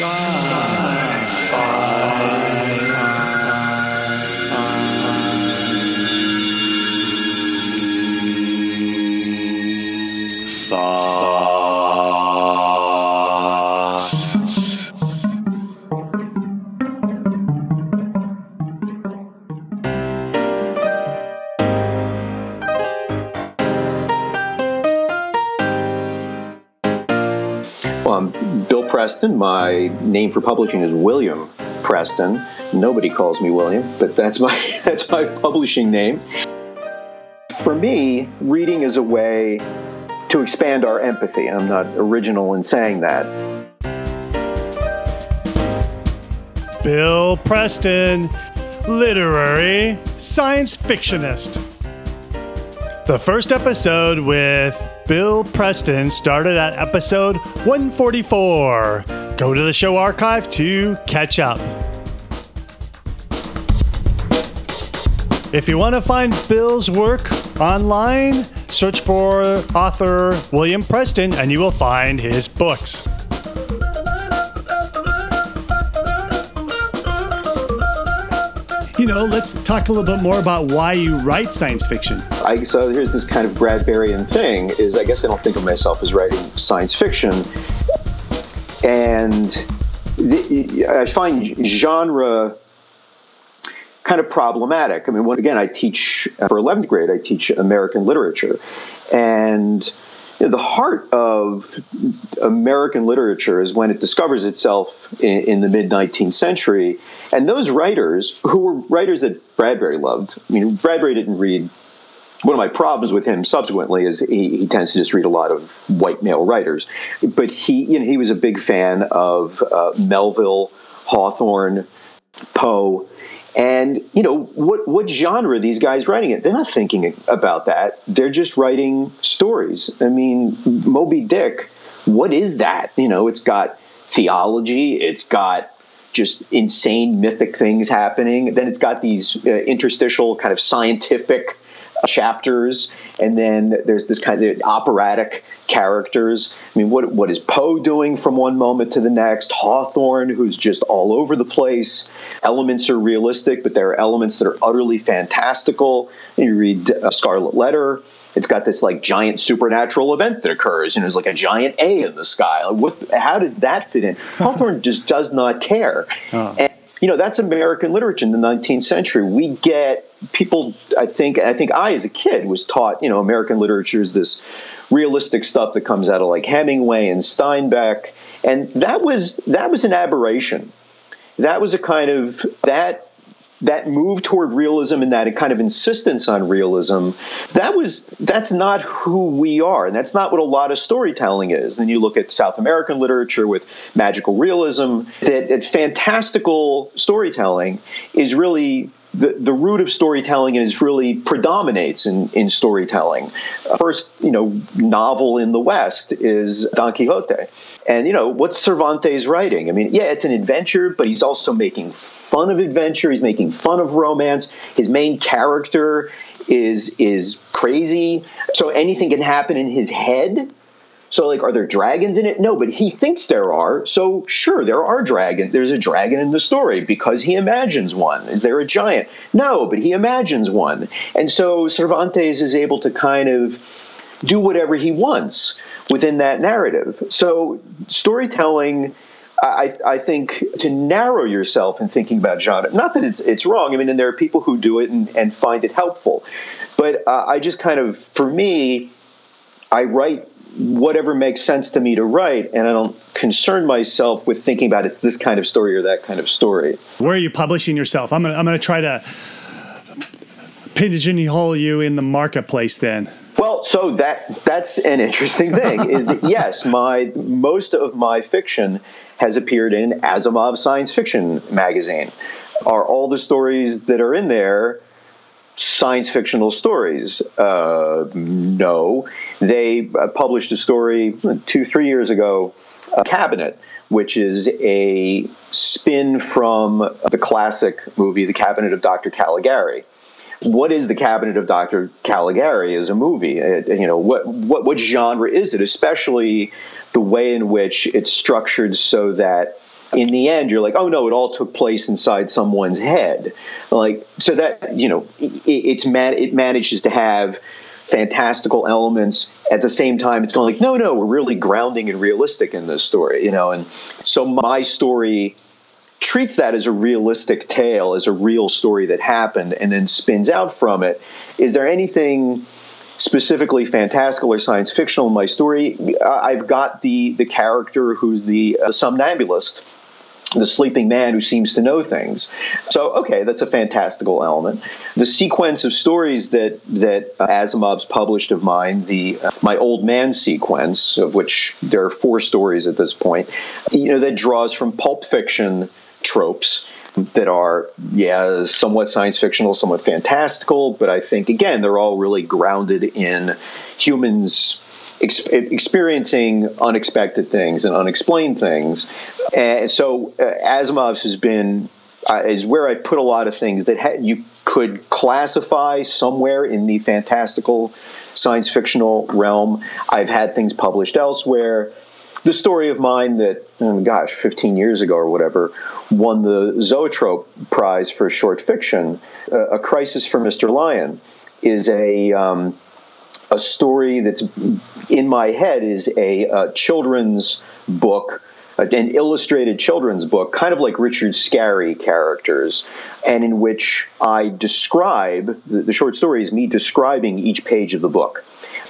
Well, Bill Preston. My name for publishing is William Preston. Nobody calls me William, but that's my that's my publishing name. For me, reading is a way to expand our empathy. I'm not original in saying that. Bill Preston, literary science fictionist. The first episode with Bill Preston started at episode 144. Go to the show archive to catch up. If you want to find Bill's work online, search for author William Preston and you will find his books. You know, let's talk a little bit more about why you write science fiction. I, so here's this kind of Bradburian thing: is I guess I don't think of myself as writing science fiction, and the, I find genre kind of problematic. I mean, again, I teach uh, for 11th grade. I teach American literature, and you know, the heart of American literature is when it discovers itself in, in the mid 19th century. And those writers, who were writers that Bradbury loved, I mean, Bradbury didn't read. One of my problems with him subsequently is he, he tends to just read a lot of white male writers. But he, you know, he was a big fan of uh, Melville, Hawthorne, Poe, and you know what what genre these guys writing it? They're not thinking about that. They're just writing stories. I mean, Moby Dick. What is that? You know, it's got theology. It's got just insane mythic things happening. Then it's got these uh, interstitial kind of scientific chapters, and then there's this kind of operatic characters. I mean, what what is Poe doing from one moment to the next? Hawthorne, who's just all over the place. Elements are realistic, but there are elements that are utterly fantastical. And you read uh, Scarlet Letter. It's got this like giant supernatural event that occurs, and there's like a giant A in the sky. Like, what? How does that fit in? Hawthorne just does not care. Oh. And, you know that's American literature in the 19th century. We get people. I think. I think I, as a kid, was taught. You know, American literature is this realistic stuff that comes out of like Hemingway and Steinbeck, and that was that was an aberration. That was a kind of that that move toward realism and that kind of insistence on realism that was that's not who we are and that's not what a lot of storytelling is and you look at south american literature with magical realism that, that fantastical storytelling is really the, the root of storytelling and is really predominates in, in storytelling. First, you know, novel in the West is Don Quixote. And, you know, what's Cervantes writing? I mean, yeah, it's an adventure, but he's also making fun of adventure. He's making fun of romance. His main character is is crazy. So anything can happen in his head so, like, are there dragons in it? No, but he thinks there are. So, sure, there are dragons. There's a dragon in the story because he imagines one. Is there a giant? No, but he imagines one. And so Cervantes is able to kind of do whatever he wants within that narrative. So, storytelling. I, I, think to narrow yourself in thinking about genre, not that it's it's wrong. I mean, and there are people who do it and, and find it helpful, but uh, I just kind of, for me, I write whatever makes sense to me to write, and I don't concern myself with thinking about it's this kind of story or that kind of story. Where are you publishing yourself? I'm gonna, I'm to try to pigeonhole you in the marketplace then. Well, so that that's an interesting thing. is that yes, my most of my fiction has appeared in Asimov Science Fiction magazine. Are all the stories that are in there science fictional stories? Uh, no. They uh, published a story two, three years ago, Cabinet, which is a spin from the classic movie, The Cabinet of Dr. Caligari. What is the Cabinet of Dr. Caligari as a movie? It, uh, you know, what, what, what genre is it? Especially the way in which it's structured so that in the end you're like oh no it all took place inside someone's head like so that you know it, it's man it manages to have fantastical elements at the same time it's going like no no we're really grounding and realistic in this story you know and so my story treats that as a realistic tale as a real story that happened and then spins out from it is there anything specifically fantastical or science fictional in my story i've got the the character who's the uh, somnambulist the sleeping man who seems to know things. So, okay, that's a fantastical element. The sequence of stories that that uh, Asimov's published of mine, the uh, my old man sequence, of which there are four stories at this point, you know, that draws from pulp fiction tropes that are yeah somewhat science fictional somewhat fantastical but i think again they're all really grounded in humans ex- experiencing unexpected things and unexplained things. And so uh, Asimov's has been uh, is where I put a lot of things that ha- you could classify somewhere in the fantastical science fictional realm. I've had things published elsewhere. The story of mine that, oh gosh, 15 years ago or whatever, won the Zoetrope Prize for short fiction, uh, A Crisis for Mr. Lion, is a um, a story that's in my head is a, a children's book an illustrated children's book, kind of like Richard Scarry characters, and in which I describe the, short story is me describing each page of the book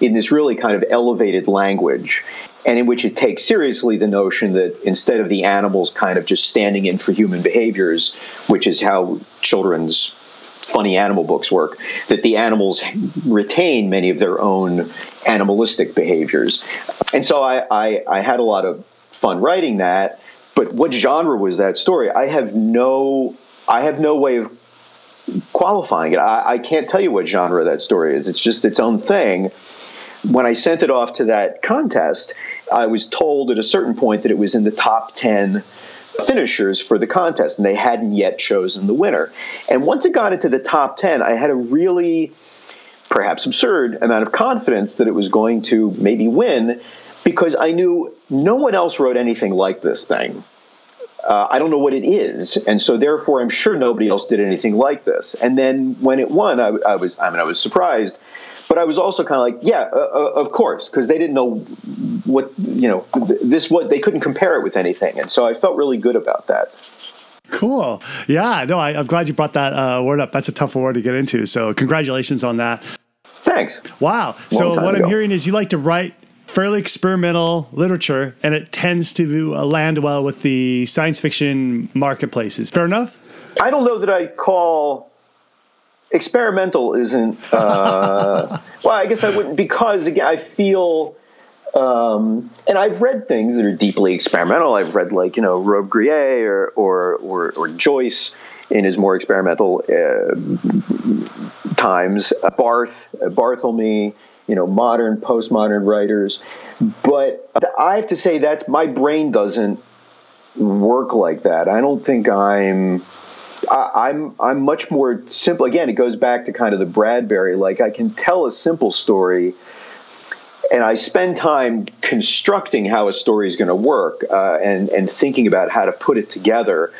in this really kind of elevated language, and in which it takes seriously the notion that instead of the animals kind of just standing in for human behaviors, which is how children's funny animal books work, that the animals retain many of their own animalistic behaviors. And so I, I, I had a lot of fun writing that. But what genre was that story? I have no I have no way of qualifying it. I, I can't tell you what genre that story is. It's just its own thing. When I sent it off to that contest, I was told at a certain point that it was in the top 10 finishers for the contest, and they hadn't yet chosen the winner. And once it got into the top 10, I had a really perhaps absurd amount of confidence that it was going to maybe win because I knew no one else wrote anything like this thing. Uh, I don't know what it is, and so therefore I'm sure nobody else did anything like this. And then when it won, I, I was I mean I was surprised, but I was also kind of like, yeah, uh, uh of course, because they didn't know what you know this what they couldn't compare it with anything, and so I felt really good about that. Cool. Yeah. No, I, am glad you brought that uh, word up. That's a tough word to get into. So congratulations on that. Thanks. Wow. Long so what ago. I'm hearing is you like to write fairly experimental literature, and it tends to uh, land well with the science fiction marketplaces. Fair enough. I don't know that I call experimental isn't. Uh, well, I guess I wouldn't because again, I feel. Um, and I've read things that are deeply experimental. I've read like you know Robbe-Grillet or or, or, or Joyce in his more experimental uh, times. Barth, Barthelme, you know, modern, postmodern writers. But I have to say that's my brain doesn't work like that. I don't think I'm. I, am I'm, I'm much more simple. Again, it goes back to kind of the Bradbury. Like I can tell a simple story, and I spend time constructing how a story is going to work uh, and and thinking about how to put it together.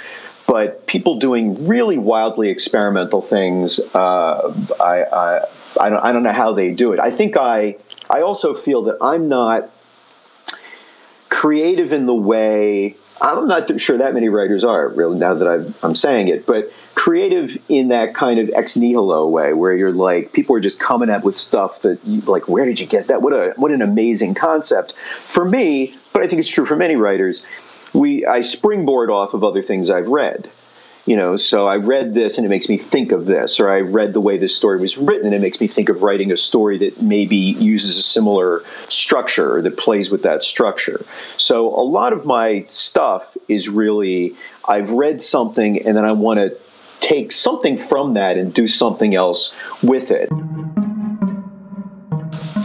But people doing really wildly experimental things, uh, I, I I don't, I don't know how they do it. I think I I also feel that I'm not creative in the way I'm not sure that many writers are really now that i am saying it, but creative in that kind of ex nihilo way, where you're like people are just coming up with stuff that you like. Where did you get that? What a what an amazing concept for me. But I think it's true for many writers. We I springboard off of other things I've read you know so i read this and it makes me think of this or i read the way this story was written and it makes me think of writing a story that maybe uses a similar structure or that plays with that structure. So a lot of my stuff is really i've read something and then i want to take something from that and do something else with it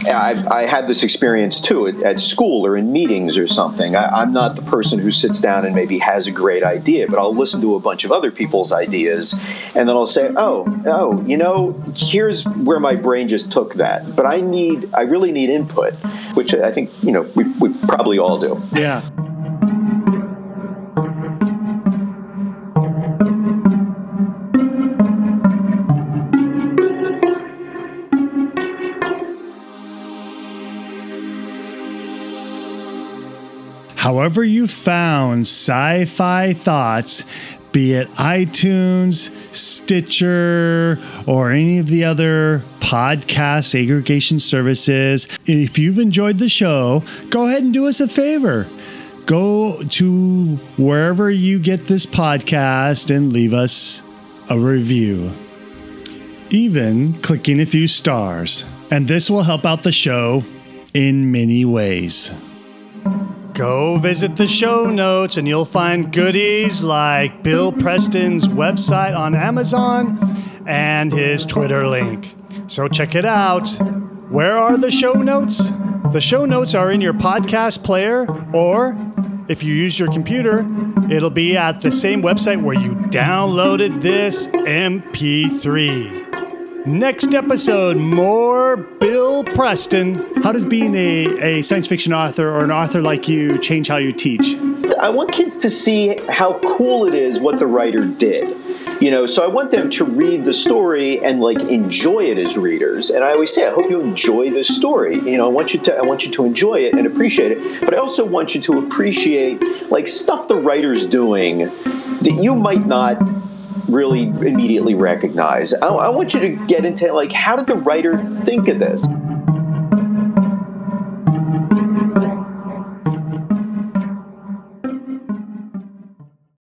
I've, I had this experience too at, at, school or in meetings or something. I, am not the person who sits down and maybe has a great idea, but I'll listen to a bunch of other people's ideas and then I'll say, oh, oh, you know, here's where my brain just took that. But I need, I really need input, which I think, you know, we, we probably all do. Yeah. However you found sci fi thoughts, be it iTunes, Stitcher, or any of the other podcast aggregation services. If you've enjoyed the show, go ahead and do us a favor. Go to wherever you get this podcast and leave us a review. Even clicking a few stars. And this will help out the show in many ways. Go visit the show notes and you'll find goodies like Bill Preston's website on Amazon and his Twitter link. So check it out. Where are the show notes? The show notes are in your podcast player, or if you use your computer, it'll be at the same website where you downloaded this MP3. Next episode, more Bill Preston. How does being a, a science fiction author or an author like you change how you teach? I want kids to see how cool it is what the writer did. You know, so I want them to read the story and like enjoy it as readers. And I always say, I hope you enjoy this story. You know, I want you to I want you to enjoy it and appreciate it. But I also want you to appreciate like stuff the writer's doing that you might not really immediately recognize. I, I, want you to get into like how did the writer think of this?